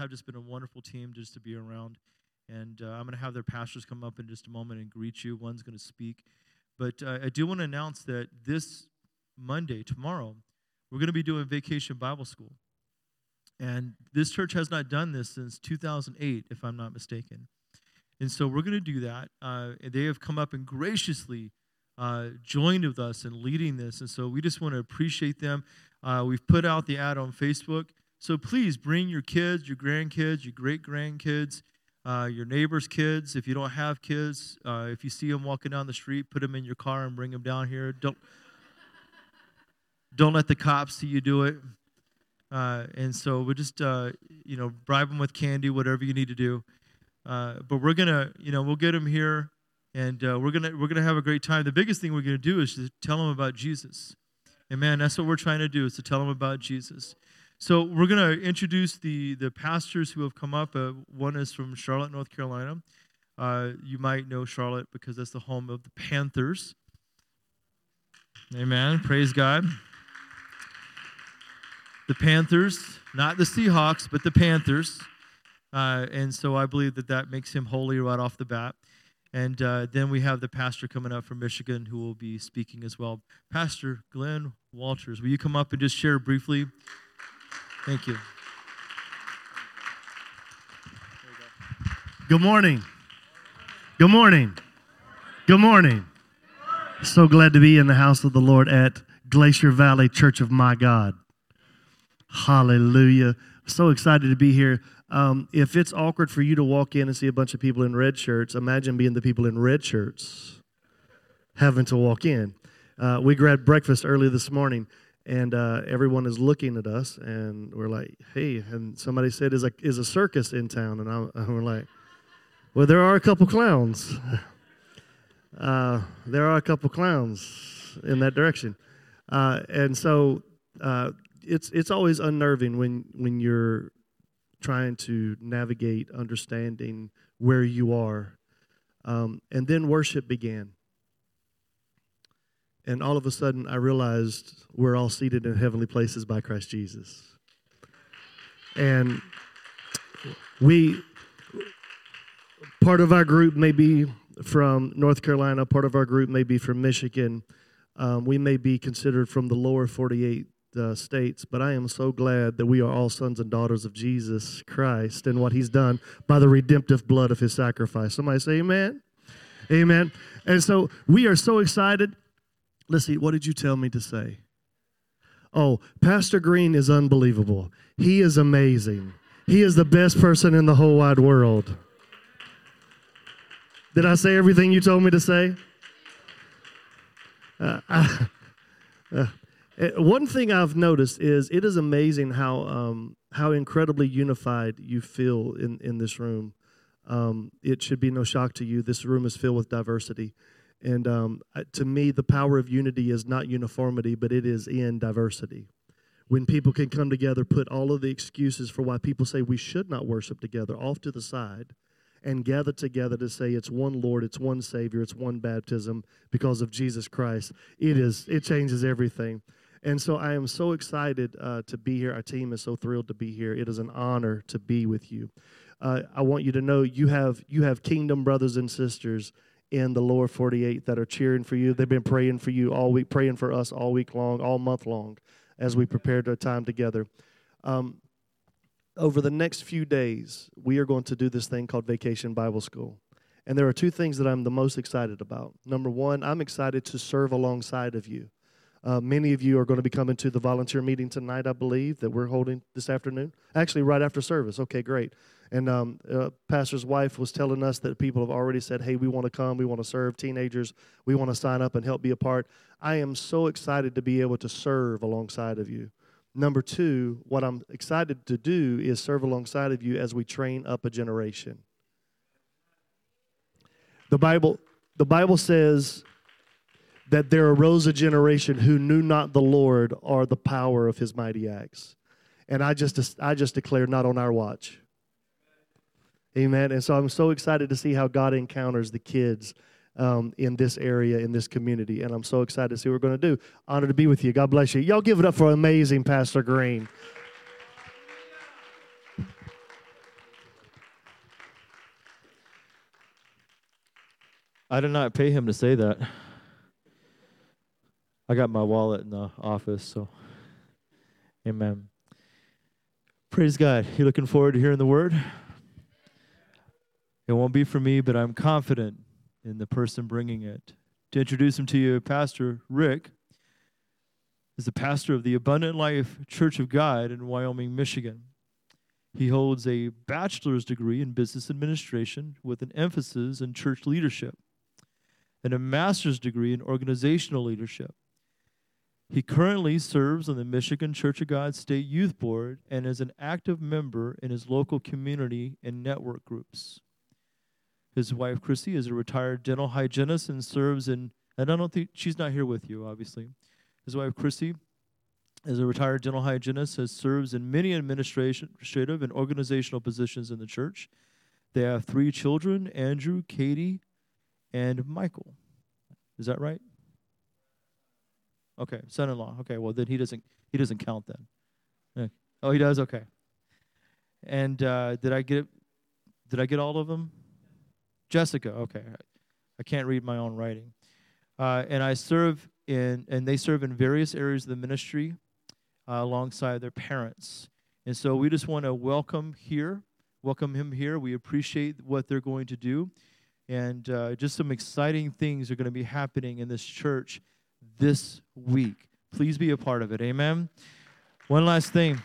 Have just been a wonderful team just to be around. And uh, I'm going to have their pastors come up in just a moment and greet you. One's going to speak, but uh, I do want to announce that this Monday, tomorrow, we're going to be doing Vacation Bible School, and this church has not done this since 2008, if I'm not mistaken. And so we're going to do that. Uh, they have come up and graciously uh, joined with us in leading this. And so we just want to appreciate them. Uh, we've put out the ad on Facebook. So please bring your kids, your grandkids, your great grandkids, uh, your neighbors' kids. If you don't have kids, uh, if you see them walking down the street, put them in your car and bring them down here. Don't, don't let the cops see you do it. Uh, and so we just, uh, you know, bribe them with candy, whatever you need to do. but we're to, you know, we'll get them here and uh, we're gonna we're gonna have a great time. The biggest thing we're gonna do is to tell them about Jesus. Amen. That's what we're trying to do is to tell them about Jesus. So we're gonna introduce the the pastors who have come up. Uh, one is from Charlotte, North Carolina. Uh, you might know Charlotte because that's the home of the Panthers. Amen. Praise God. The Panthers, not the Seahawks, but the Panthers. Uh, and so I believe that that makes him holy right off the bat. And uh, then we have the pastor coming up from Michigan who will be speaking as well. Pastor Glenn Walters, will you come up and just share briefly? Thank you. Good morning. Good morning. Good morning. So glad to be in the house of the Lord at Glacier Valley Church of My God. Hallelujah. So excited to be here. Um, if it's awkward for you to walk in and see a bunch of people in red shirts, imagine being the people in red shirts having to walk in. Uh, we grabbed breakfast early this morning, and uh, everyone is looking at us, and we're like, "Hey!" And somebody said, "Is a is a circus in town?" And, I, and we're like, "Well, there are a couple clowns. uh, there are a couple clowns in that direction." Uh, and so uh, it's it's always unnerving when when you're trying to navigate understanding where you are. Um, and then worship began. And all of a sudden, I realized we're all seated in heavenly places by Christ Jesus. And we, part of our group may be from North Carolina, part of our group may be from Michigan. Um, we may be considered from the lower 48 uh, states, but I am so glad that we are all sons and daughters of Jesus Christ and what he's done by the redemptive blood of his sacrifice. Somebody say amen. Amen. And so we are so excited. Let's what did you tell me to say? Oh, Pastor Green is unbelievable. He is amazing. He is the best person in the whole wide world. Did I say everything you told me to say? Uh, I, uh, uh, one thing I've noticed is it is amazing how um, how incredibly unified you feel in in this room. Um, it should be no shock to you. This room is filled with diversity, and um, to me, the power of unity is not uniformity, but it is in diversity. When people can come together, put all of the excuses for why people say we should not worship together off to the side, and gather together to say it's one Lord, it's one Savior, it's one baptism because of Jesus Christ. It is. It changes everything. And so I am so excited uh, to be here. Our team is so thrilled to be here. It is an honor to be with you. Uh, I want you to know you have you have kingdom brothers and sisters in the lower 48 that are cheering for you. They've been praying for you all week, praying for us all week long, all month long, as we prepared our time together. Um, over the next few days, we are going to do this thing called Vacation Bible School. And there are two things that I'm the most excited about. Number one, I'm excited to serve alongside of you. Uh, many of you are going to be coming to the volunteer meeting tonight, I believe, that we're holding this afternoon. Actually, right after service. Okay, great. And um, uh, Pastor's wife was telling us that people have already said, hey, we want to come, we want to serve teenagers, we want to sign up and help be a part. I am so excited to be able to serve alongside of you. Number two, what I'm excited to do is serve alongside of you as we train up a generation. The Bible, the Bible says that there arose a generation who knew not the Lord or the power of his mighty acts. And I just, I just declare not on our watch. Amen. And so I'm so excited to see how God encounters the kids um, in this area, in this community. And I'm so excited to see what we're going to do. Honor to be with you. God bless you. Y'all give it up for amazing Pastor Green. I did not pay him to say that. I got my wallet in the office, so amen. Praise God. You looking forward to hearing the word? It won't be for me, but I'm confident in the person bringing it. To introduce him to you, Pastor Rick is the pastor of the Abundant Life Church of God in Wyoming, Michigan. He holds a bachelor's degree in business administration with an emphasis in church leadership and a master's degree in organizational leadership. He currently serves on the Michigan Church of God State Youth Board and is an active member in his local community and network groups. His wife, Chrissy, is a retired dental hygienist and serves in, and I don't think she's not here with you, obviously. His wife, Chrissy, is a retired dental hygienist, has serves in many administrative and organizational positions in the church. They have three children Andrew, Katie, and Michael. Is that right? Okay, son-in-law. Okay, well then he doesn't he doesn't count then. Oh, he does. Okay. And uh, did I get did I get all of them? Jessica, okay. I can't read my own writing. Uh, and I serve in, and they serve in various areas of the ministry uh, alongside their parents. And so we just want to welcome here, welcome him here. We appreciate what they're going to do. And uh, just some exciting things are going to be happening in this church this week. Please be a part of it. Amen. One last thing.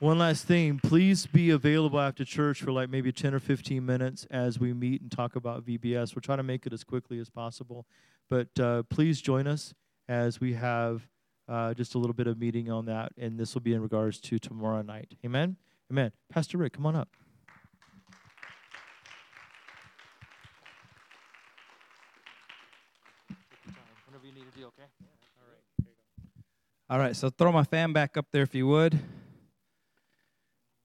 One last thing, please be available after church for like maybe 10 or 15 minutes as we meet and talk about VBS. We're trying to make it as quickly as possible. But uh, please join us as we have uh, just a little bit of meeting on that. And this will be in regards to tomorrow night. Amen? Amen. Pastor Rick, come on up. Whenever you need to do, okay? All right. All right, so throw my fan back up there if you would.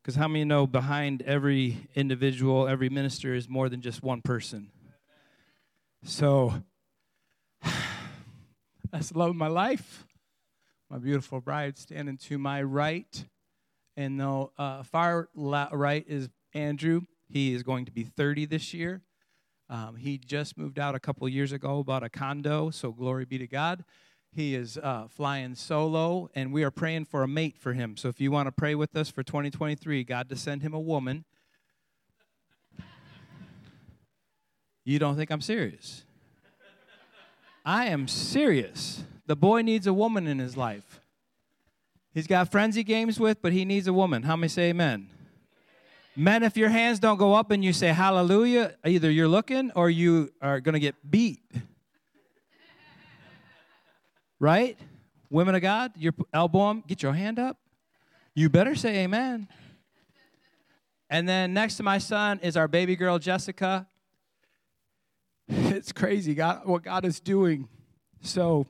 Because how many know behind every individual, every minister is more than just one person? So, that's the love of my life. My beautiful bride standing to my right. And the uh, far right is Andrew. He is going to be 30 this year. Um, he just moved out a couple years ago, bought a condo, so glory be to God. He is uh, flying solo, and we are praying for a mate for him. So if you want to pray with us for 2023, God to send him a woman. You don't think I'm serious? I am serious. The boy needs a woman in his life. He's got he games with, but he needs a woman. How many say amen? Men, if your hands don't go up and you say hallelujah, either you're looking or you are going to get beat right? Women of God, your elbow get your hand up. You better say amen. And then next to my son is our baby girl, Jessica. It's crazy, God, what God is doing. So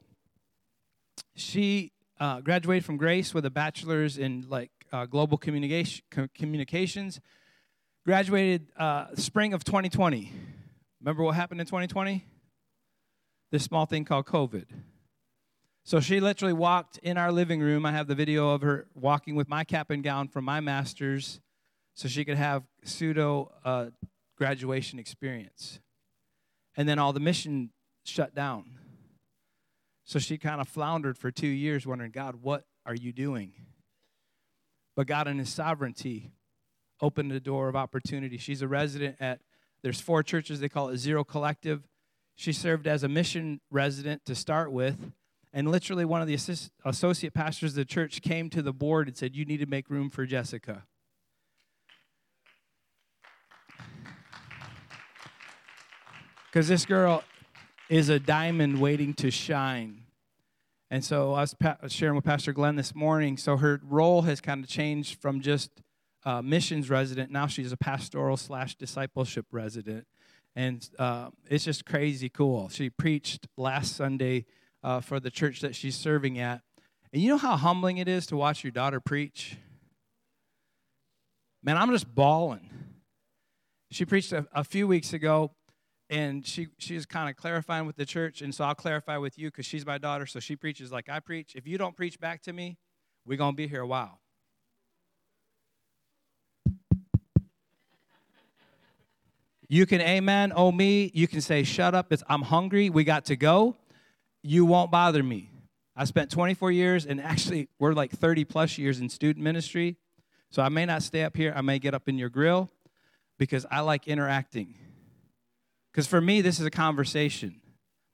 she uh, graduated from Grace with a bachelor's in like uh, global communication, communications. Graduated uh, spring of 2020. Remember what happened in 2020? This small thing called COVID. So she literally walked in our living room. I have the video of her walking with my cap and gown from my master's so she could have pseudo uh, graduation experience. And then all the mission shut down. So she kind of floundered for two years, wondering, God, what are you doing? But God, in His sovereignty, opened the door of opportunity. She's a resident at, there's four churches, they call it Zero Collective. She served as a mission resident to start with. And literally, one of the assist, associate pastors of the church came to the board and said, You need to make room for Jessica. Because this girl is a diamond waiting to shine. And so I was pa- sharing with Pastor Glenn this morning. So her role has kind of changed from just uh, missions resident. Now she's a pastoral slash discipleship resident. And uh, it's just crazy cool. She preached last Sunday uh, for the church that she's serving at. And you know how humbling it is to watch your daughter preach? Man, I'm just bawling. She preached a, a few weeks ago, and she she's kind of clarifying with the church, and so I'll clarify with you because she's my daughter, so she preaches like I preach. If you don't preach back to me, we're gonna be here a while. You can amen, oh me. You can say, shut up, it's, I'm hungry, we got to go. You won't bother me. I spent 24 years, and actually, we're like 30 plus years in student ministry. So I may not stay up here, I may get up in your grill because I like interacting. Because for me, this is a conversation.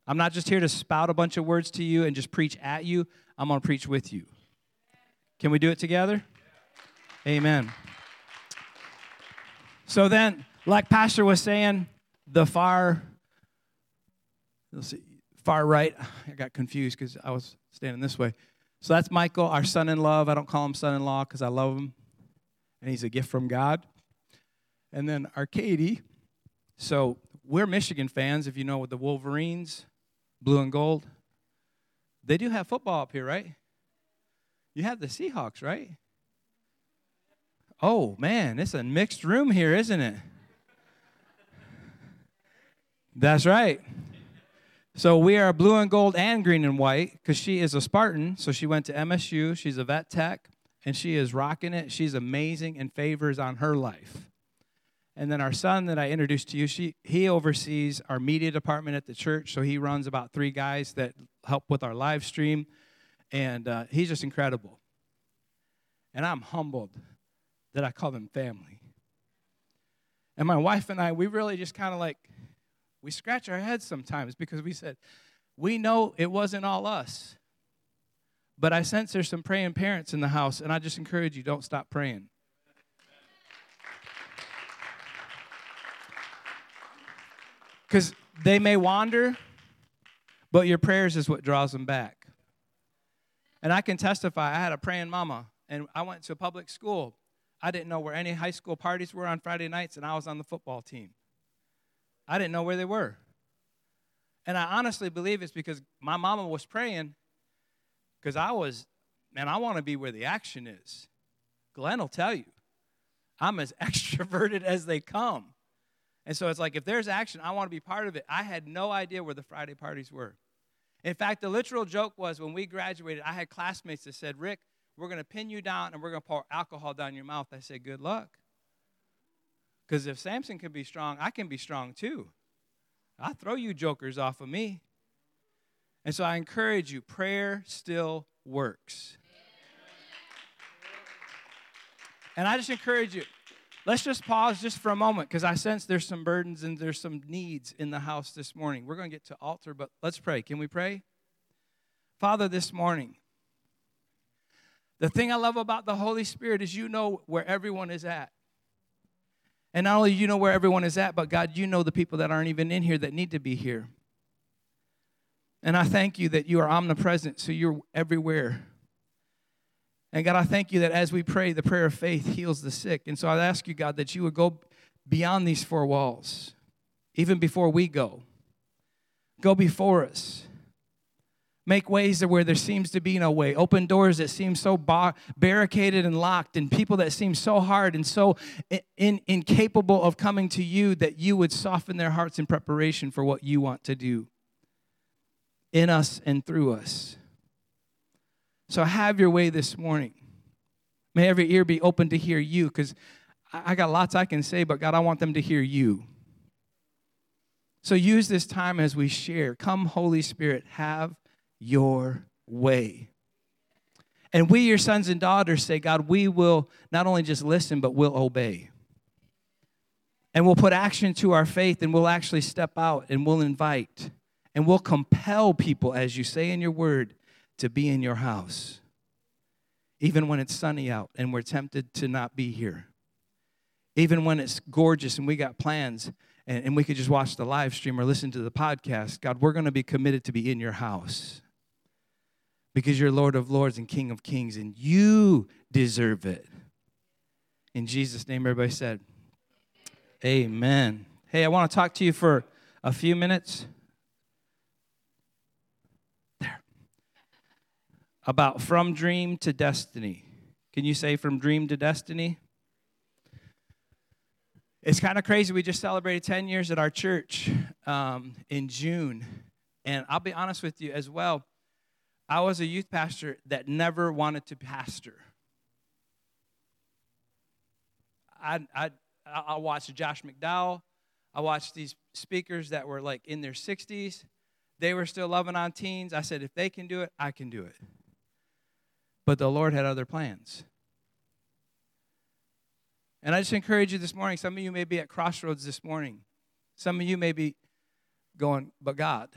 I'm not just here to spout a bunch of words to you and just preach at you, I'm going to preach with you. Can we do it together? Amen. So then, like Pastor was saying, the far, let's see, far right, I got confused because I was standing this way. So that's Michael, our son in love. I don't call him son in law because I love him and he's a gift from God. And then our Katie. So we're Michigan fans, if you know, with the Wolverines, blue and gold. They do have football up here, right? You have the Seahawks, right? Oh, man, it's a mixed room here, isn't it? That's right. So we are blue and gold and green and white because she is a Spartan. So she went to MSU. She's a vet tech and she is rocking it. She's amazing and favors on her life. And then our son that I introduced to you, she, he oversees our media department at the church. So he runs about three guys that help with our live stream. And uh, he's just incredible. And I'm humbled that I call them family. And my wife and I, we really just kind of like, we scratch our heads sometimes because we said, we know it wasn't all us. But I sense there's some praying parents in the house, and I just encourage you don't stop praying. Because they may wander, but your prayers is what draws them back. And I can testify, I had a praying mama, and I went to a public school. I didn't know where any high school parties were on Friday nights, and I was on the football team. I didn't know where they were. And I honestly believe it's because my mama was praying because I was, man, I want to be where the action is. Glenn will tell you, I'm as extroverted as they come. And so it's like, if there's action, I want to be part of it. I had no idea where the Friday parties were. In fact, the literal joke was when we graduated, I had classmates that said, Rick, we're going to pin you down and we're going to pour alcohol down your mouth. I said, good luck. Because if Samson can be strong, I can be strong too. I'll throw you jokers off of me. And so I encourage you, prayer still works. And I just encourage you, let's just pause just for a moment because I sense there's some burdens and there's some needs in the house this morning. We're going to get to altar, but let's pray. Can we pray? Father, this morning, the thing I love about the Holy Spirit is you know where everyone is at. And not only you know where everyone is at, but God, you know the people that aren't even in here that need to be here. And I thank you that you are omnipresent, so you're everywhere. And God, I thank you that as we pray, the prayer of faith heals the sick. And so I ask you, God, that you would go beyond these four walls, even before we go. Go before us. Make ways where there seems to be no way. Open doors that seem so bar- barricaded and locked, and people that seem so hard and so in- incapable of coming to you that you would soften their hearts in preparation for what you want to do in us and through us. So have your way this morning. May every ear be open to hear you because I got lots I can say, but God, I want them to hear you. So use this time as we share. Come, Holy Spirit, have your way. And we, your sons and daughters, say, God, we will not only just listen, but we'll obey. And we'll put action to our faith and we'll actually step out and we'll invite and we'll compel people, as you say in your word, to be in your house. Even when it's sunny out and we're tempted to not be here. Even when it's gorgeous and we got plans and, and we could just watch the live stream or listen to the podcast, God, we're going to be committed to be in your house because you're Lord of Lords and King of Kings, and you deserve it. In Jesus' name, everybody said, Amen. Hey, I want to talk to you for a few minutes. There. About from dream to destiny. Can you say from dream to destiny? It's kind of crazy. We just celebrated 10 years at our church um, in June. And I'll be honest with you as well. I was a youth pastor that never wanted to pastor. I, I, I watched Josh McDowell. I watched these speakers that were like in their 60s. They were still loving on teens. I said, if they can do it, I can do it. But the Lord had other plans. And I just encourage you this morning. Some of you may be at crossroads this morning. Some of you may be going, but God.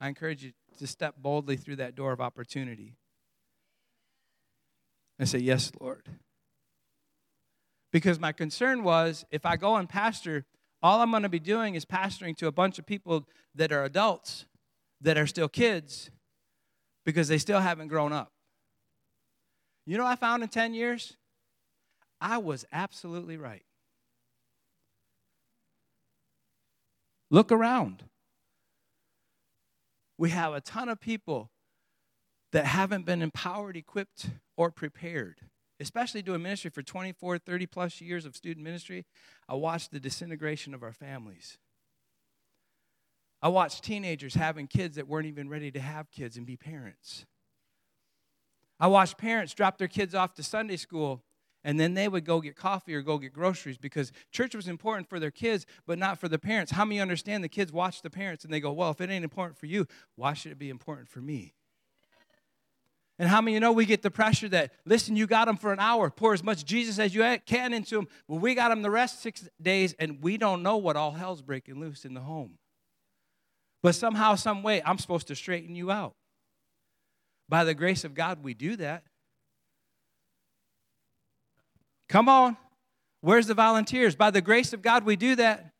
I encourage you to step boldly through that door of opportunity and say, Yes, Lord. Because my concern was if I go and pastor, all I'm going to be doing is pastoring to a bunch of people that are adults, that are still kids, because they still haven't grown up. You know I found in 10 years? I was absolutely right. Look around. We have a ton of people that haven't been empowered, equipped, or prepared, especially doing ministry for 24, 30 plus years of student ministry. I watched the disintegration of our families. I watched teenagers having kids that weren't even ready to have kids and be parents. I watched parents drop their kids off to Sunday school and then they would go get coffee or go get groceries because church was important for their kids, but not for the parents. How many understand the kids watch the parents and they go, Well, if it ain't important for you, why should it be important for me? And how many you know we get the pressure that, listen, you got them for an hour, pour as much Jesus as you can into them. Well, we got them the rest six days, and we don't know what all hell's breaking loose in the home. But somehow, some way, I'm supposed to straighten you out. By the grace of God, we do that. Come on. Where's the volunteers? By the grace of God, we do that.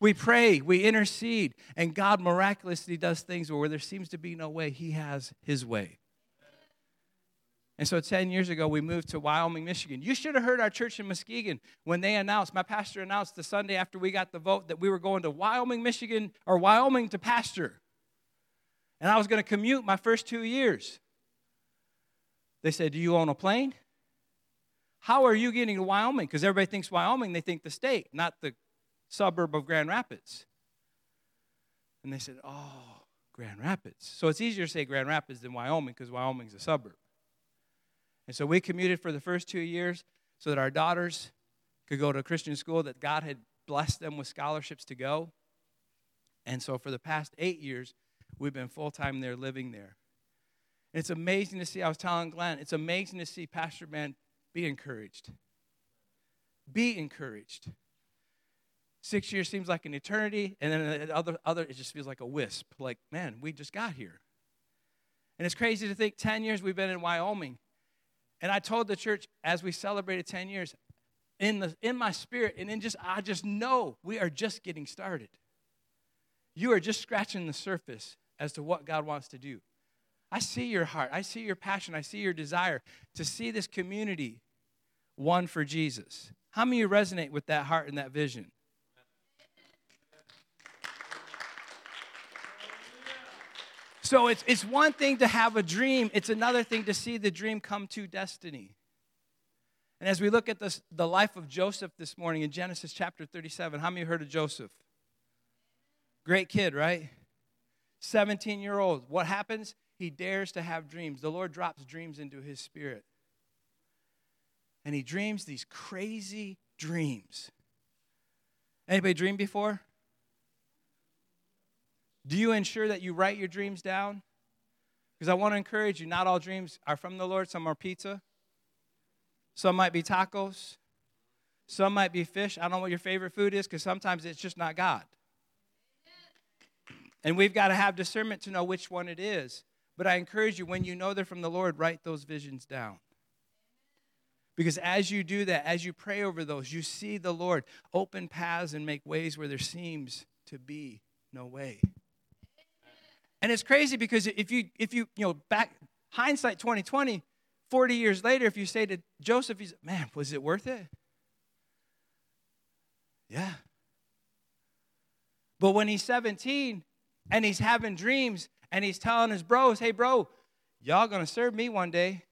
We pray, we intercede, and God miraculously does things where there seems to be no way, He has His way. And so 10 years ago, we moved to Wyoming, Michigan. You should have heard our church in Muskegon when they announced, my pastor announced the Sunday after we got the vote that we were going to Wyoming, Michigan, or Wyoming to pastor and I was going to commute my first two years. They said, Do you own a plane? How are you getting to Wyoming? Because everybody thinks Wyoming, they think the state, not the suburb of Grand Rapids. And they said, Oh, Grand Rapids. So it's easier to say Grand Rapids than Wyoming because Wyoming's a suburb. And so we commuted for the first two years so that our daughters could go to a Christian school that God had blessed them with scholarships to go. And so for the past eight years, We've been full time there, living there. It's amazing to see. I was telling Glenn, it's amazing to see Pastor Man be encouraged. Be encouraged. Six years seems like an eternity, and then the other, other it just feels like a wisp. Like, man, we just got here. And it's crazy to think 10 years we've been in Wyoming. And I told the church as we celebrated 10 years, in, the, in my spirit, and in just, I just know we are just getting started. You are just scratching the surface as to what God wants to do. I see your heart. I see your passion. I see your desire to see this community one for Jesus. How many of you resonate with that heart and that vision? So it's, it's won thing to have a dream, it's another thing to see the dream come to destiny. And as we look at this, the life of Joseph this morning in Genesis chapter 37, how many heard of Joseph? Great kid, right? 17 year old. What happens? He dares to have dreams. The Lord drops dreams into his spirit. And he dreams these crazy dreams. Anybody dream before? Do you ensure that you write your dreams down? Because I want to encourage you, not all dreams are from the Lord. Some are pizza, some might be tacos, Some might be fish. I don't know what your favorite food is because sometimes it's just not God. And we've got to have discernment to know which one it is. But I encourage you, when you know they're from the Lord, write those visions down. Because as you do that, as you pray over those, you see the Lord open paths and make ways where there seems to be no way. And it's crazy because if you if you you know back hindsight 2020, 40 years later, if you say to Joseph, he's man, was it worth it? Yeah. But when he's 17 and he's having dreams and he's telling his bros, hey, bro, y'all gonna serve me one day.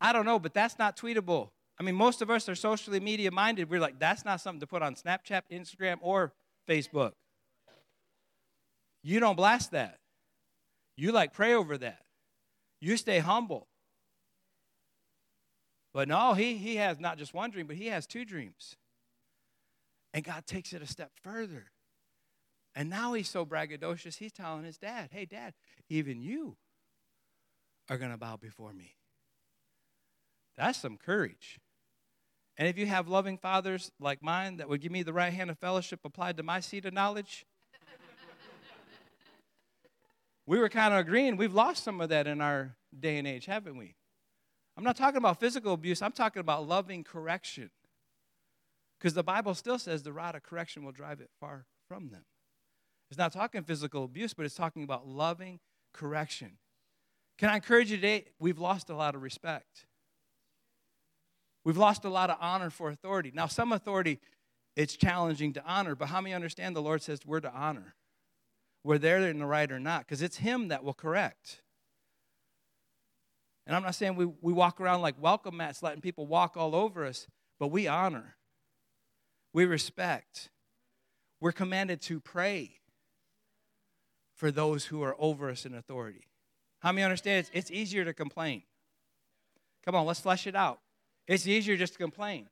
I don't know, but that's not tweetable. I mean, most of us are socially media minded. We're like, that's not something to put on Snapchat, Instagram, or Facebook. You don't blast that. You like pray over that. You stay humble. But no, he, he has not just one dream, but he has two dreams. And God takes it a step further. And now he's so braggadocious, he's telling his dad, hey, dad, even you are going to bow before me. That's some courage. And if you have loving fathers like mine that would give me the right hand of fellowship applied to my seat of knowledge, we were kind of agreeing we've lost some of that in our day and age, haven't we? I'm not talking about physical abuse, I'm talking about loving correction. Because the Bible still says the rod of correction will drive it far from them. It's not talking physical abuse, but it's talking about loving correction. Can I encourage you today? We've lost a lot of respect. We've lost a lot of honor for authority. Now, some authority, it's challenging to honor, but how many understand the Lord says we're to honor? We're there in the right or not, because it's Him that will correct. And I'm not saying we, we walk around like welcome mats, letting people walk all over us, but we honor, we respect. We're commanded to pray for those who are over us in authority. How many understand it's, it's easier to complain? Come on, let's flesh it out. It's easier just to complain.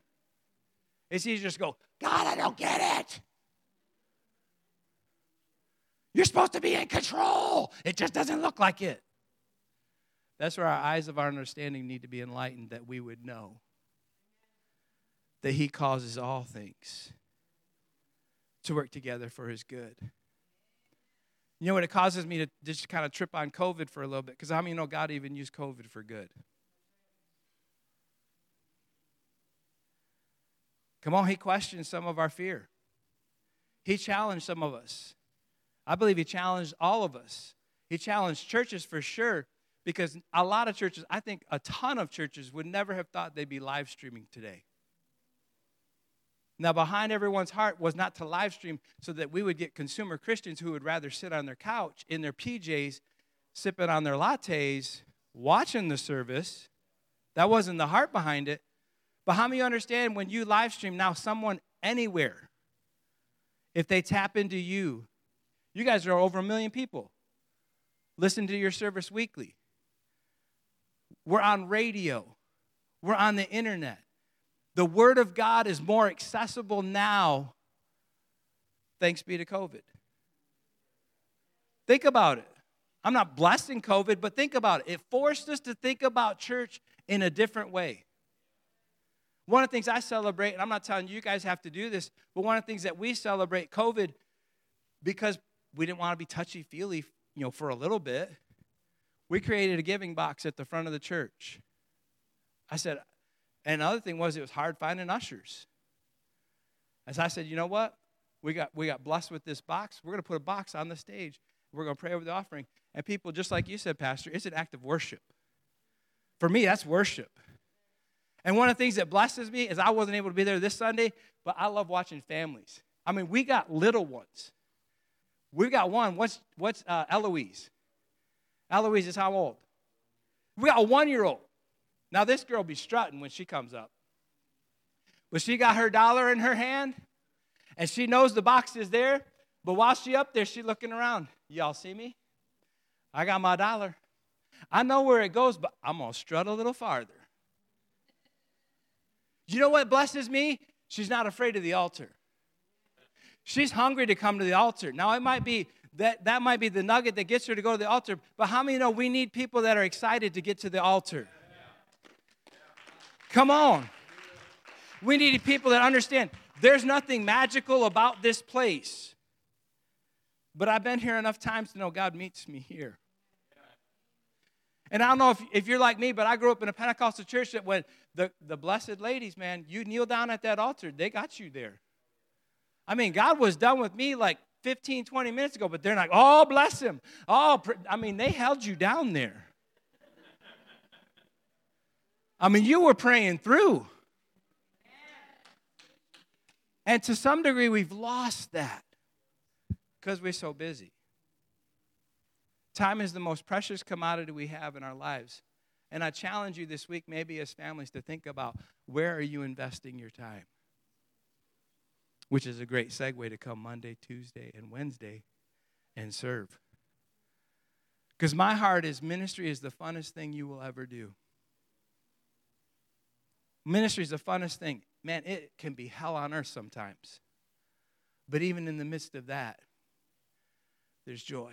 It's easier just to go, God, I don't get it. You're supposed to be in control. It just doesn't look like it. That's where our eyes of our understanding need to be enlightened that we would know that He causes all things to work together for His good. You know what? It causes me to just kind of trip on COVID for a little bit because how many know God even used COVID for good? Come on, He questioned some of our fear. He challenged some of us. I believe He challenged all of us. He challenged churches for sure because a lot of churches, I think a ton of churches, would never have thought they'd be live streaming today. Now, behind everyone's heart was not to live stream so that we would get consumer Christians who would rather sit on their couch in their PJs, sipping on their lattes, watching the service. That wasn't the heart behind it. But how many understand when you live stream now, someone anywhere, if they tap into you, you guys are over a million people. Listen to your service weekly. We're on radio, we're on the internet. The Word of God is more accessible now, thanks be to COVID. Think about it. I'm not blessing COVID, but think about it. It forced us to think about church in a different way. One of the things I celebrate, and I'm not telling you you guys have to do this, but one of the things that we celebrate COVID because we didn't want to be touchy feely, you know, for a little bit. We created a giving box at the front of the church. I said, and another thing was it was hard finding ushers. As I said, you know what? We got we got blessed with this box. We're going to put a box on the stage. We're going to pray over the offering. And people, just like you said, Pastor, it's an act of worship. For me, that's worship. And one of the things that blesses me is I wasn't able to be there this Sunday, but I love watching families. I mean, we got little ones. We've got one. What's what's uh, Eloise? Eloise is how old? We got a one year old. Now, this girl be strutting when she comes up. But she got her dollar in her hand, and she knows the box is there. But while she up there, she looking around. Y'all see me? I got my dollar. I know where it goes, but I'm going to strut a little farther. You know what blesses me? She's not afraid of the altar. She's hungry to come to the altar. Now, it might be that that might be the nugget that gets her to go to the altar, but how many know we need people that are excited to get to the altar? Come on. We need people that understand there's nothing magical about this place. But I've been here enough times to know God meets me here. And I don't know if, if you're like me, but I grew up in a Pentecostal church that when the, the blessed ladies, man, you kneel down at that altar, they got you there. I mean, God was done with me like 15, 20 minutes ago, but they're like, oh, bless him. Oh, I mean, they held you down there. I mean, you were praying through. And to some degree, we've lost that because we're so busy. Time is the most precious commodity we have in our lives. And I challenge you this week, maybe as families, to think about where are you investing your time? Which is a great segue to come Monday, Tuesday, and Wednesday and serve. Because my heart is ministry is the funnest thing you will ever do. Ministry is the funnest thing. Man, it can be hell on earth sometimes. But even in the midst of that, there's joy.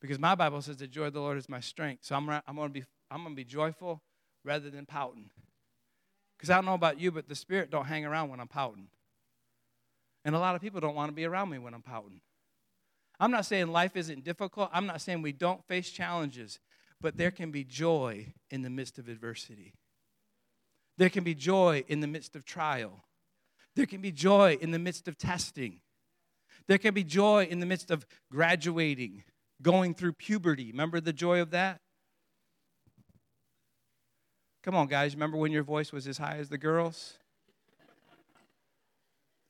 Because my Bible says the joy of the Lord is my strength. So I'm, I'm going to be I'm going to be joyful rather than pouting. Because I don't know about you, but the Spirit don't hang around when I'm pouting. And a lot of people don't want to be around me when I'm pouting. I'm not saying life isn't difficult. I'm not saying we don't face challenges, but there can be joy in the midst of adversity. There can be joy in the midst of trial. There can be joy in the midst of testing. There can be joy in the midst of graduating going through puberty. Remember the joy of that? Come on, guys. Remember when your voice was as high as the girls?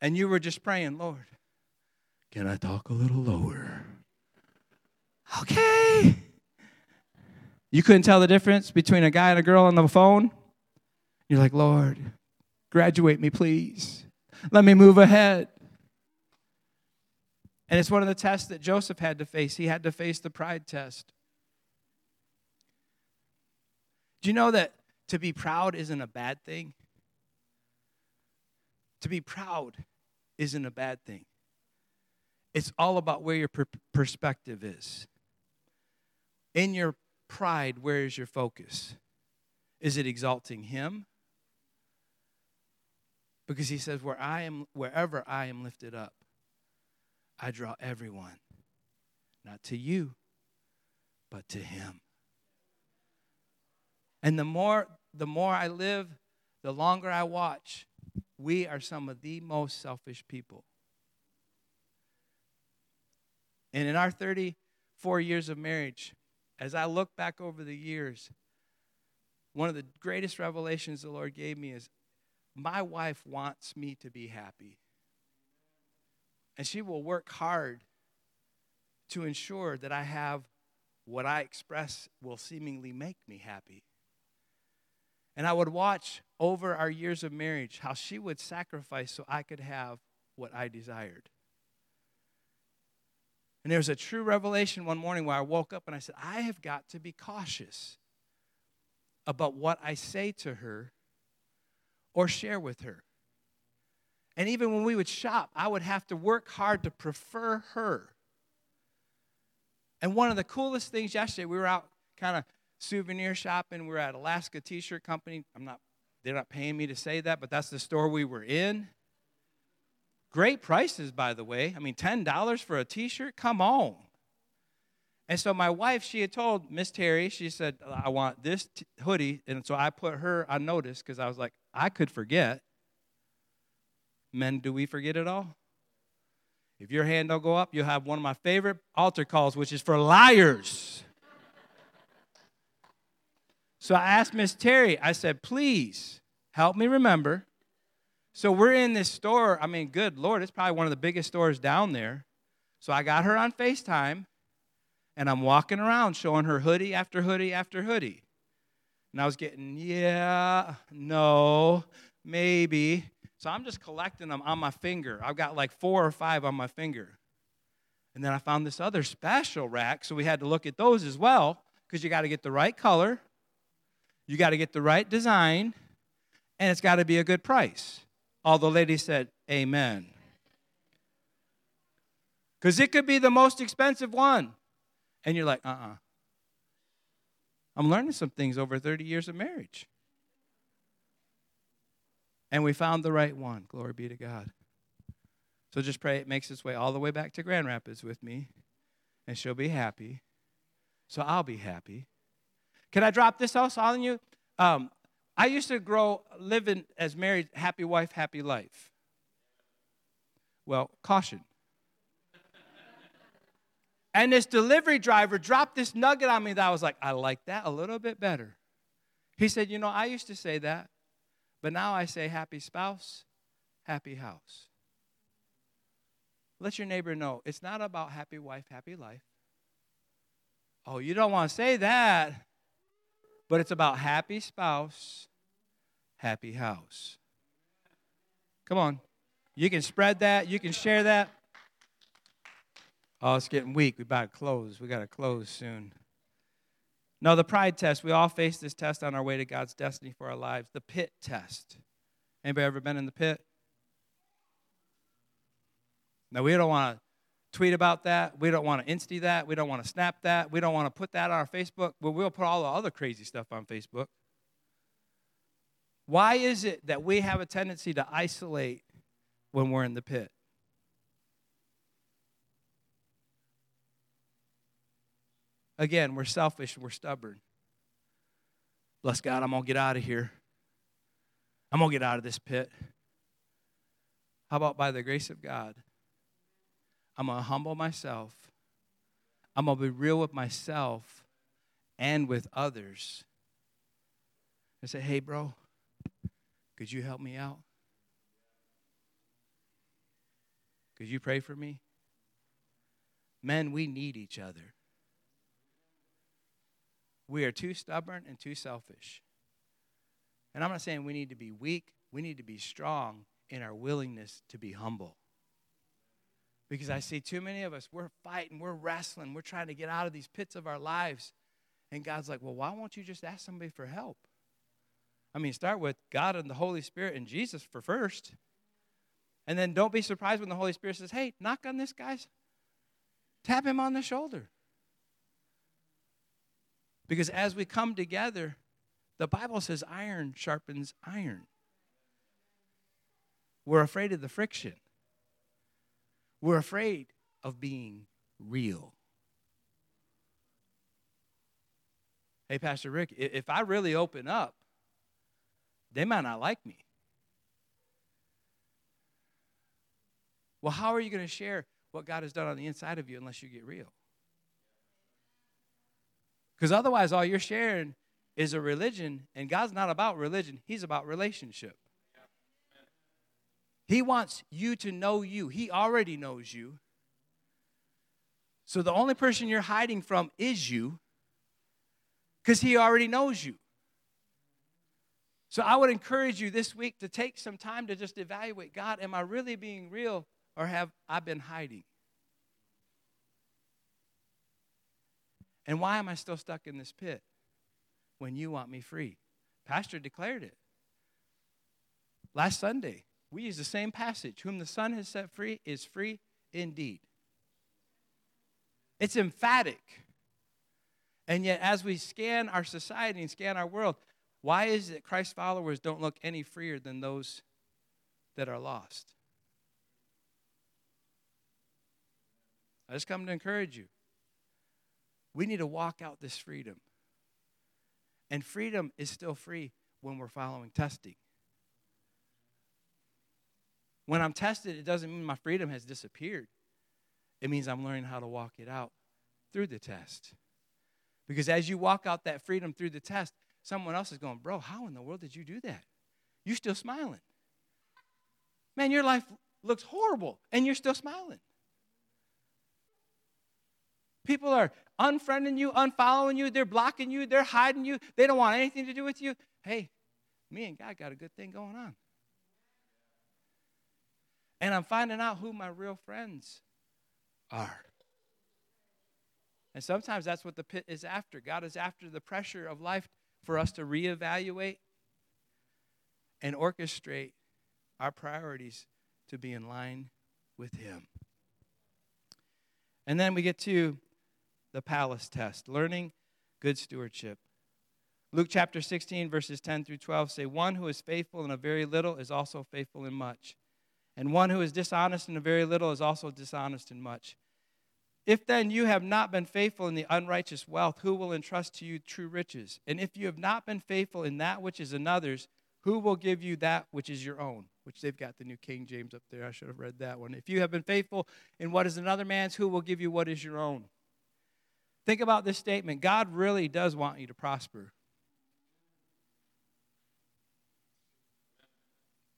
And you were just praying, Lord, can I talk a little lower? Okay. You couldn't tell the difference between a guy and a girl on the phone? You're like, Lord, graduate me, please. Let me move ahead. And it's one of the tests that Joseph had to face. He had to face the pride test. Do you know that to be proud isn't a bad thing? To be proud isn't a bad thing. It's all about where your per- perspective is. In your pride, where is your focus? Is it exalting him? Because he says, Where I am, wherever I am lifted up, I draw everyone, not to you, but to him. And the more the more I live, the longer I watch, we are some of the most selfish people. And in our 34 years of marriage, as I look back over the years, one of the greatest revelations the Lord gave me is my wife wants me to be happy. And she will work hard to ensure that I have what I express will seemingly make me happy. And I would watch over our years of marriage how she would sacrifice so I could have what I desired. And there was a true revelation one morning where I woke up and I said, I have got to be cautious about what I say to her or share with her. And even when we would shop, I would have to work hard to prefer her. And one of the coolest things yesterday, we were out kind of souvenir shopping. We were at Alaska T-shirt Company. I'm not, they're not paying me to say that, but that's the store we were in. Great prices, by the way. I mean, $10 for a T-shirt? Come on. And so my wife, she had told Miss Terry, she said, I want this t- hoodie. And so I put her on notice because I was like, I could forget. Men, do we forget it all? If your hand don't go up, you'll have one of my favorite altar calls, which is for liars. so I asked Miss Terry, I said, please help me remember. So we're in this store. I mean, good Lord, it's probably one of the biggest stores down there. So I got her on FaceTime, and I'm walking around showing her hoodie after hoodie after hoodie. And I was getting, yeah, no, maybe. So I'm just collecting them on my finger. I've got like four or five on my finger. And then I found this other special rack, so we had to look at those as well because you got to get the right color, you got to get the right design, and it's got to be a good price. All the ladies said, Amen. Because it could be the most expensive one. And you're like, uh uh-uh. uh. I'm learning some things over 30 years of marriage. And we found the right one. Glory be to God. So just pray it makes its way all the way back to Grand Rapids with me, and she'll be happy. So I'll be happy. Can I drop this also on you? Um, I used to grow living as married, happy wife, happy life. Well, caution. And this delivery driver dropped this nugget on me that I was like, I like that a little bit better. He said, You know, I used to say that, but now I say happy spouse, happy house. Let your neighbor know it's not about happy wife, happy life. Oh, you don't want to say that, but it's about happy spouse, happy house. Come on. You can spread that, you can share that. Oh, it's getting weak. We about to close. We got to close soon. No, the pride test. We all face this test on our way to God's destiny for our lives. The pit test. Anybody ever been in the pit? Now, we don't want to tweet about that. We don't want to insta that. We don't want to snap that. We don't want to put that on our Facebook. But we'll put all the other crazy stuff on Facebook. Why is it that we have a tendency to isolate when we're in the pit. Again, we're selfish, we're stubborn. Bless God, I'm going to get out of here. I'm going to get out of this pit. How about by the grace of God? I'm going to humble myself. I'm going to be real with myself and with others. And say, hey, bro, could you help me out? Could you pray for me? Men, we need each other. We are too stubborn and too selfish. And I'm not saying we need to be weak, we need to be strong in our willingness to be humble. Because I see too many of us, we're fighting, we're wrestling, we're trying to get out of these pits of our lives. And God's like, well, why won't you just ask somebody for help? I mean, start with God and the Holy Spirit and Jesus for first. And then don't be surprised when the Holy Spirit says, hey, knock on this guy's, tap him on the shoulder. Because as we come together, the Bible says iron sharpens iron. We're afraid of the friction. We're afraid of being real. Hey, Pastor Rick, if I really open up, they might not like me. Well, how are you going to share what God has done on the inside of you unless you get real? Because otherwise, all you're sharing is a religion, and God's not about religion, He's about relationship. He wants you to know you, He already knows you. So the only person you're hiding from is you because He already knows you. So I would encourage you this week to take some time to just evaluate God, am I really being real or have I been hiding? And why am I still stuck in this pit when you want me free? Pastor declared it. Last Sunday, we used the same passage Whom the Son has set free is free indeed. It's emphatic. And yet, as we scan our society and scan our world, why is it Christ followers don't look any freer than those that are lost? I just come to encourage you. We need to walk out this freedom. And freedom is still free when we're following testing. When I'm tested, it doesn't mean my freedom has disappeared. It means I'm learning how to walk it out through the test. Because as you walk out that freedom through the test, someone else is going, Bro, how in the world did you do that? You're still smiling. Man, your life looks horrible, and you're still smiling. People are unfriending you, unfollowing you, they're blocking you, they're hiding you, they don't want anything to do with you. Hey, me and God got a good thing going on. And I'm finding out who my real friends are. And sometimes that's what the pit is after. God is after the pressure of life for us to reevaluate and orchestrate our priorities to be in line with Him. And then we get to the palace test learning good stewardship. Luke chapter 16, verses 10 through 12 say, One who is faithful in a very little is also faithful in much. And one who is dishonest in a very little is also dishonest in much. If then you have not been faithful in the unrighteous wealth, who will entrust to you true riches? And if you have not been faithful in that which is another's, who will give you that which is your own? Which they've got the New King James up there. I should have read that one. If you have been faithful in what is another man's, who will give you what is your own? Think about this statement God really does want you to prosper.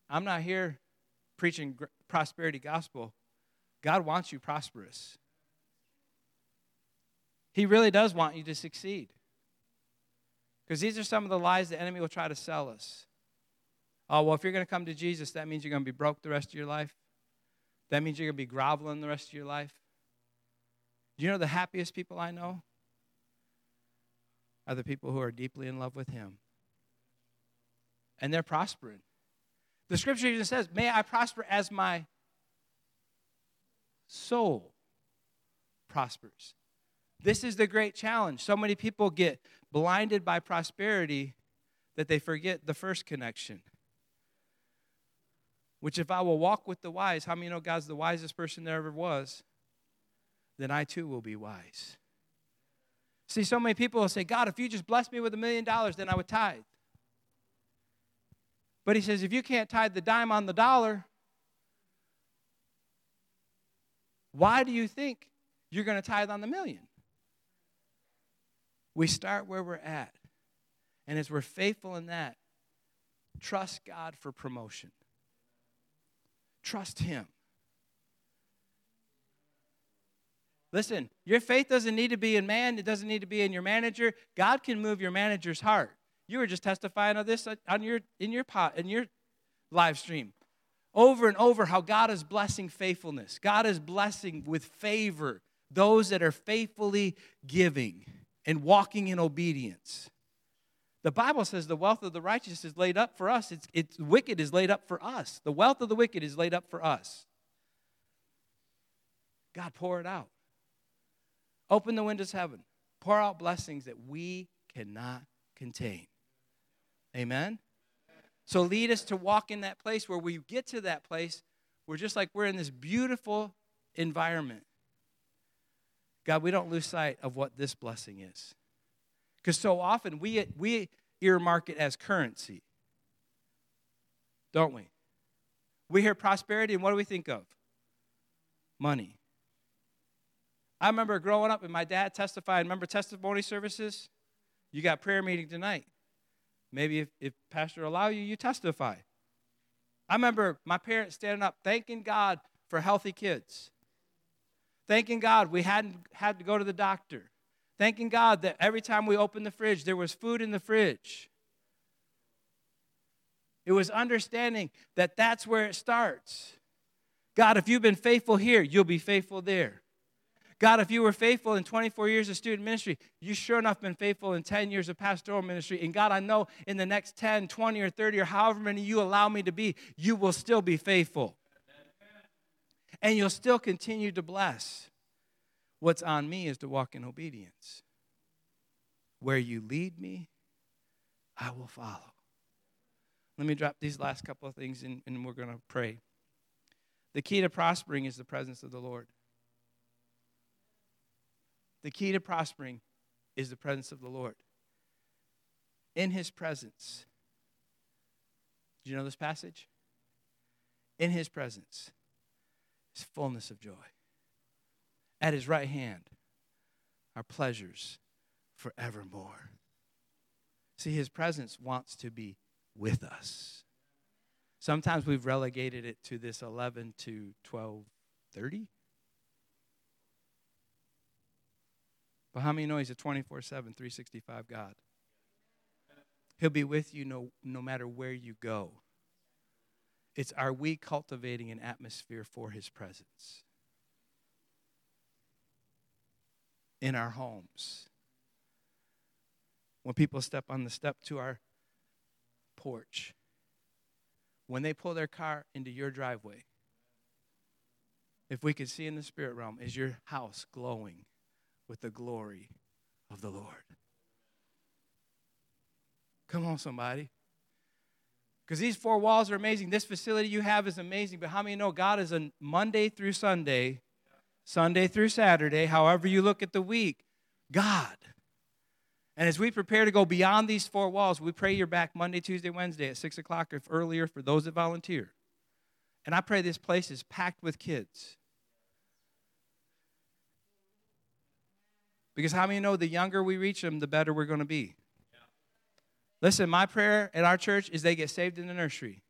I'm not here preaching prosperity gospel. God wants you prosperous. He really does want you to succeed. Because these are some of the lies the enemy will try to sell us. Oh, well, if you're going to come to Jesus, that means you're going to be broke the rest of your life. That means you're going to be groveling the rest of your life. Do you know the happiest people I know are the people who are deeply in love with Him? And they're prospering. The scripture even says, May I prosper as my soul prospers. This is the great challenge. So many people get blinded by prosperity that they forget the first connection. Which, if I will walk with the wise, how many know God's the wisest person there ever was? Then I too will be wise. See, so many people will say, God, if you just bless me with a million dollars, then I would tithe. But he says, if you can't tithe the dime on the dollar, why do you think you're going to tithe on the million? We start where we're at. And as we're faithful in that, trust God for promotion. Trust Him. Listen, your faith doesn't need to be in man, it doesn't need to be in your manager. God can move your manager's heart. You were just testifying of this uh, on your in your pot in your live stream. Over and over how God is blessing faithfulness. God is blessing with favor those that are faithfully giving and walking in obedience. The Bible says the wealth of the righteous is laid up for us. It's, it's wicked is laid up for us. The wealth of the wicked is laid up for us. God, pour it out. Open the windows of heaven. Pour out blessings that we cannot contain. Amen? So lead us to walk in that place where we get to that place, we're just like we're in this beautiful environment. God, we don't lose sight of what this blessing is. Because so often we, we earmark it as currency, don't we? We hear prosperity, and what do we think of? Money. I remember growing up and my dad testified. Remember testimony services? You got prayer meeting tonight. Maybe if, if pastor allow you, you testify. I remember my parents standing up thanking God for healthy kids. Thanking God we hadn't had to go to the doctor. Thanking God that every time we opened the fridge, there was food in the fridge. It was understanding that that's where it starts. God, if you've been faithful here, you'll be faithful there. God, if you were faithful in 24 years of student ministry, you sure enough been faithful in 10 years of pastoral ministry. And God, I know in the next 10, 20, or 30, or however many you allow me to be, you will still be faithful. And you'll still continue to bless. What's on me is to walk in obedience. Where you lead me, I will follow. Let me drop these last couple of things and, and we're going to pray. The key to prospering is the presence of the Lord. The key to prospering is the presence of the Lord. In his presence, do you know this passage? In his presence is fullness of joy. At his right hand are pleasures forevermore. See, his presence wants to be with us. Sometimes we've relegated it to this 11 to 12 30 But how many know He's a 24 7, 365 God? He'll be with you no, no matter where you go. It's are we cultivating an atmosphere for His presence? In our homes. When people step on the step to our porch. When they pull their car into your driveway. If we could see in the spirit realm, is your house glowing? With the glory of the Lord. Come on, somebody. Because these four walls are amazing. This facility you have is amazing. But how many know God is a Monday through Sunday, Sunday through Saturday, however you look at the week, God. And as we prepare to go beyond these four walls, we pray you're back Monday, Tuesday, Wednesday at 6 o'clock, if earlier, for those that volunteer. And I pray this place is packed with kids. Because how many know the younger we reach them, the better we're going to be? Listen, my prayer at our church is they get saved in the nursery.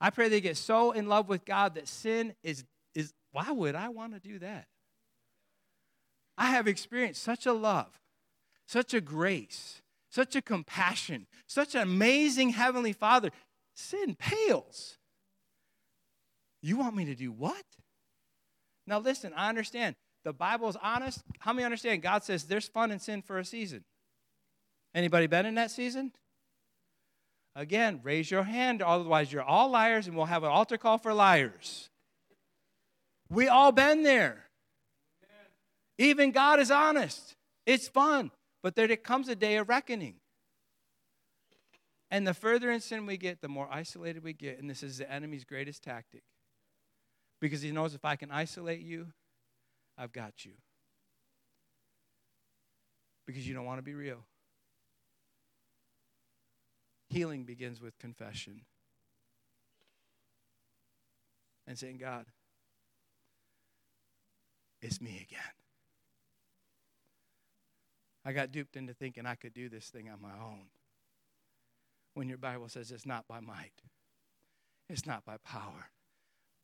I pray they get so in love with God that sin is, is why would I want to do that? I have experienced such a love, such a grace, such a compassion, such an amazing Heavenly Father. Sin pales. You want me to do what? Now, listen, I understand. The Bible is honest. How many understand? God says there's fun in sin for a season. Anybody been in that season? Again, raise your hand, otherwise you're all liars, and we'll have an altar call for liars. We all been there. Even God is honest. It's fun, but there comes a day of reckoning. And the further in sin we get, the more isolated we get, and this is the enemy's greatest tactic. Because he knows if I can isolate you, I've got you. Because you don't want to be real. Healing begins with confession and saying, God, it's me again. I got duped into thinking I could do this thing on my own. When your Bible says it's not by might, it's not by power,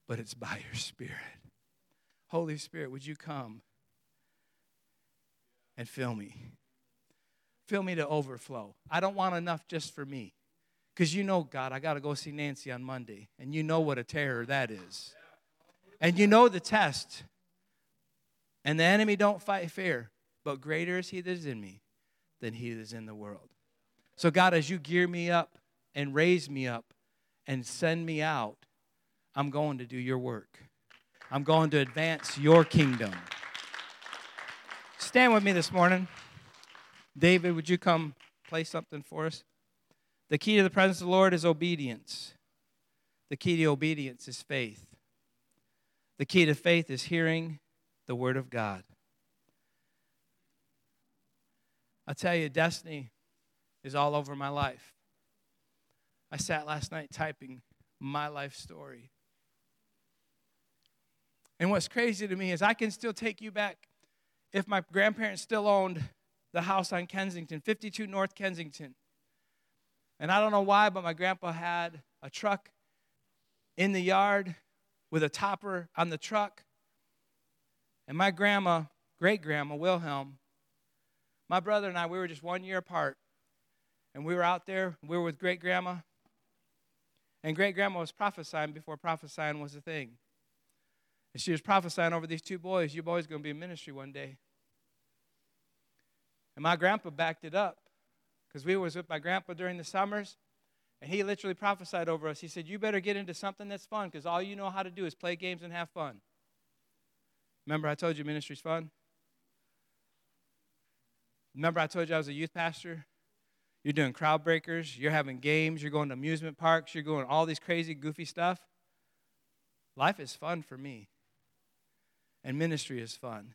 but it's by your Spirit. Holy Spirit, would you come and fill me? Fill me to overflow. I don't want enough just for me. Because you know, God, I got to go see Nancy on Monday. And you know what a terror that is. And you know the test. And the enemy don't fight fair. But greater is he that is in me than he that is in the world. So, God, as you gear me up and raise me up and send me out, I'm going to do your work. I'm going to advance your kingdom. Stand with me this morning. David, would you come play something for us? The key to the presence of the Lord is obedience. The key to obedience is faith. The key to faith is hearing the word of God. I tell you, destiny is all over my life. I sat last night typing my life story. And what's crazy to me is I can still take you back if my grandparents still owned the house on Kensington, 52 North Kensington. And I don't know why, but my grandpa had a truck in the yard with a topper on the truck. And my grandma, great grandma, Wilhelm, my brother and I, we were just one year apart. And we were out there, we were with great grandma. And great grandma was prophesying before prophesying was a thing. And she was prophesying over these two boys, you boys going to be in ministry one day. And my grandpa backed it up because we was with my grandpa during the summers, and he literally prophesied over us. He said, "You better get into something that's fun, because all you know how to do is play games and have fun." Remember, I told you ministry's fun. Remember, I told you I was a youth pastor. You're doing crowd breakers. You're having games. You're going to amusement parks. You're going all these crazy, goofy stuff. Life is fun for me, and ministry is fun.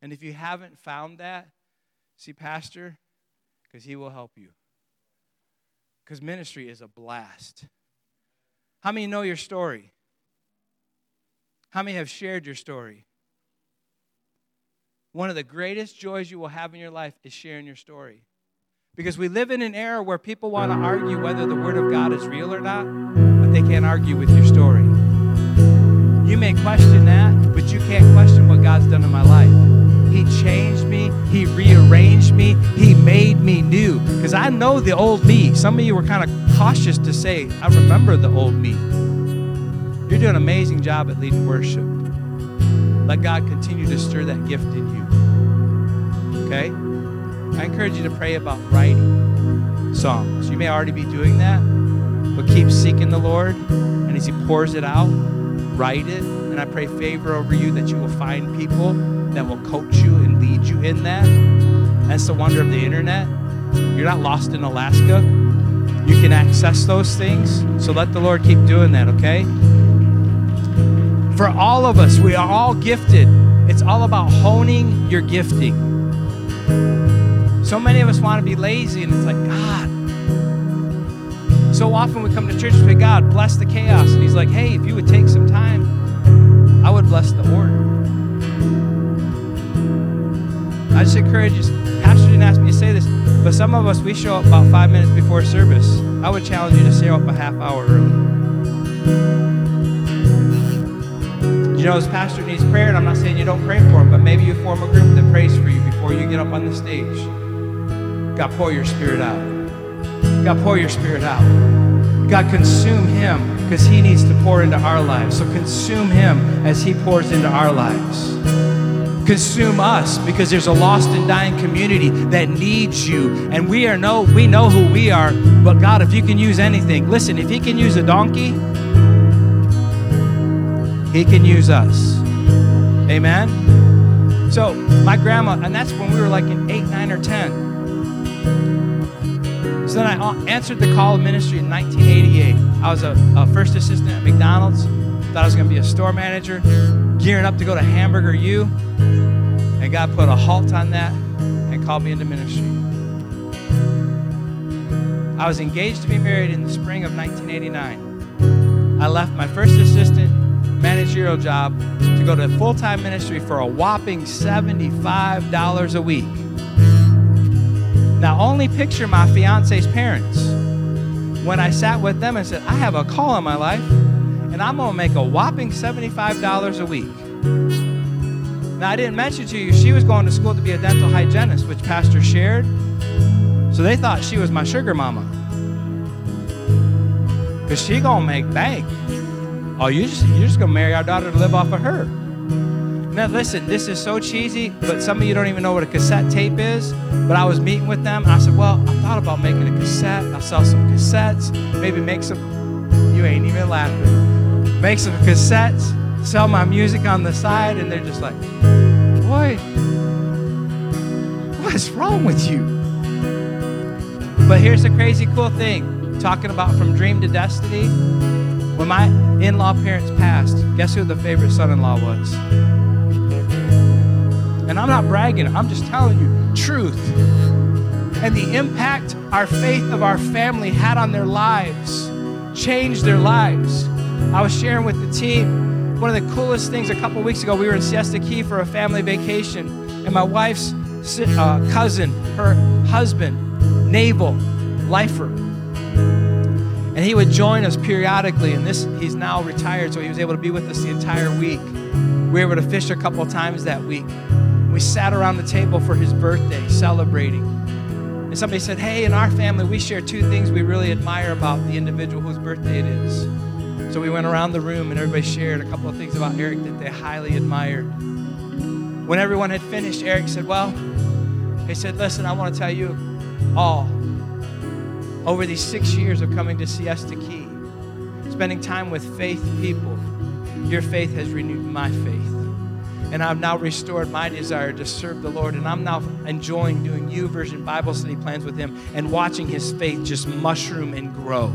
And if you haven't found that, see, Pastor, because He will help you. Because ministry is a blast. How many know your story? How many have shared your story? One of the greatest joys you will have in your life is sharing your story. Because we live in an era where people want to argue whether the Word of God is real or not, but they can't argue with your story. You may question that, you can't question what God's done in my life. He changed me. He rearranged me. He made me new. Because I know the old me. Some of you were kind of cautious to say, I remember the old me. You're doing an amazing job at leading worship. Let God continue to stir that gift in you. Okay? I encourage you to pray about writing songs. You may already be doing that, but keep seeking the Lord. And as He pours it out, write it. And I pray favor over you that you will find people that will coach you and lead you in that. That's the wonder of the internet. You're not lost in Alaska. You can access those things. So let the Lord keep doing that, okay? For all of us, we are all gifted. It's all about honing your gifting. So many of us want to be lazy, and it's like, God. So often we come to church and say, God, bless the chaos. And He's like, hey, if you would take some time, I would bless the order. I just encourage you. Pastor didn't ask me to say this, but some of us, we show up about five minutes before service. I would challenge you to show up a half hour early. You know, this pastor needs prayer, and I'm not saying you don't pray for him, but maybe you form a group that prays for you before you get up on the stage. God, pour your spirit out. God, pour your spirit out. God, consume him because he needs to pour into our lives. So consume him as he pours into our lives. Consume us because there's a lost and dying community that needs you. And we are no we know who we are. But god if you can use anything listen if he can use a donkey he can use us. Amen? So my grandma and that's when we were like in 8 9 or 10 so then i uh, answered the call of ministry in 1988 i was a, a first assistant at mcdonald's thought i was going to be a store manager gearing up to go to hamburger u and God put a halt on that and called me into ministry. I was engaged to be married in the spring of 1989. I left my first assistant managerial job to go to full time ministry for a whopping $75 a week. Now, only picture my fiance's parents when I sat with them and said, I have a call in my life, and I'm going to make a whopping $75 a week. Now, I didn't mention to you, she was going to school to be a dental hygienist, which Pastor shared. So they thought she was my sugar mama. Because she going to make bank. Oh, you just, you're just going to marry our daughter to live off of her. Now, listen, this is so cheesy, but some of you don't even know what a cassette tape is. But I was meeting with them, and I said, Well, I thought about making a cassette. I'll sell some cassettes, maybe make some. You ain't even laughing. Make some cassettes sell my music on the side, and they're just like, boy, what is wrong with you? But here's the crazy cool thing talking about from dream to destiny. When my in law parents passed, guess who the favorite son in law was? And I'm not bragging, I'm just telling you truth. And the impact our faith of our family had on their lives changed their lives. I was sharing with the team one of the coolest things a couple weeks ago, we were in Siesta Key for a family vacation, and my wife's uh, cousin, her husband, naval lifer, and he would join us periodically. And this, he's now retired, so he was able to be with us the entire week. We were able to fish a couple times that week. We sat around the table for his birthday, celebrating. And somebody said, Hey, in our family, we share two things we really admire about the individual whose birthday it is. So we went around the room and everybody shared a couple of things about Eric that they highly admired. When everyone had finished, Eric said, Well, he said, Listen, I want to tell you all, over these six years of coming to Siesta Key, spending time with faith people, your faith has renewed my faith. And I've now restored my desire to serve the Lord. And I'm now enjoying doing YouVersion Bible study plans with him and watching his faith just mushroom and grow.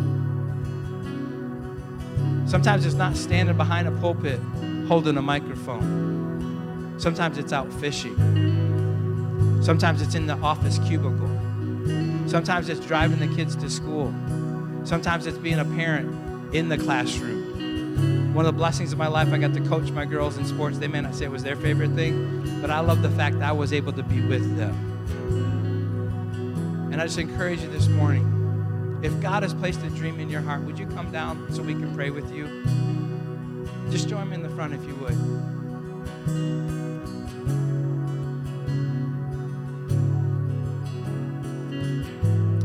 Sometimes it's not standing behind a pulpit holding a microphone. Sometimes it's out fishing. Sometimes it's in the office cubicle. Sometimes it's driving the kids to school. Sometimes it's being a parent in the classroom. One of the blessings of my life, I got to coach my girls in sports. They may not say it was their favorite thing, but I love the fact that I was able to be with them. And I just encourage you this morning if God has placed a dream in your heart, would you come down so we can pray with you? Just join me in the front if you would.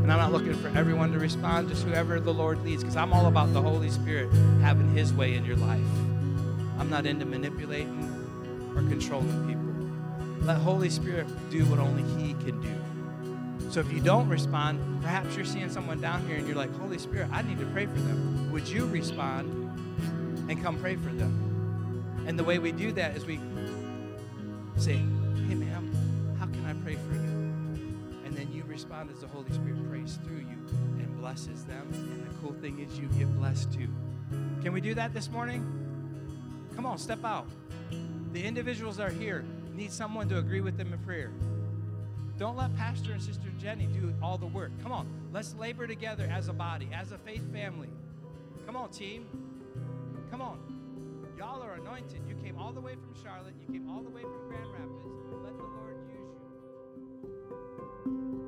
And I'm not looking for everyone to respond, just whoever the Lord leads, because I'm all about the Holy Spirit having His way in your life. I'm not into manipulating or controlling people. Let Holy Spirit do what only He can do. So if you don't respond, perhaps you're seeing someone down here and you're like, Holy Spirit, I need to pray for them. Would you respond and come pray for them? And the way we do that is we say, the Holy Spirit prays through you and blesses them. And the cool thing is, you get blessed too. Can we do that this morning? Come on, step out. The individuals are here need someone to agree with them in prayer. Don't let Pastor and Sister Jenny do all the work. Come on, let's labor together as a body, as a faith family. Come on, team. Come on. Y'all are anointed. You came all the way from Charlotte, you came all the way from Grand Rapids. Let the Lord use you.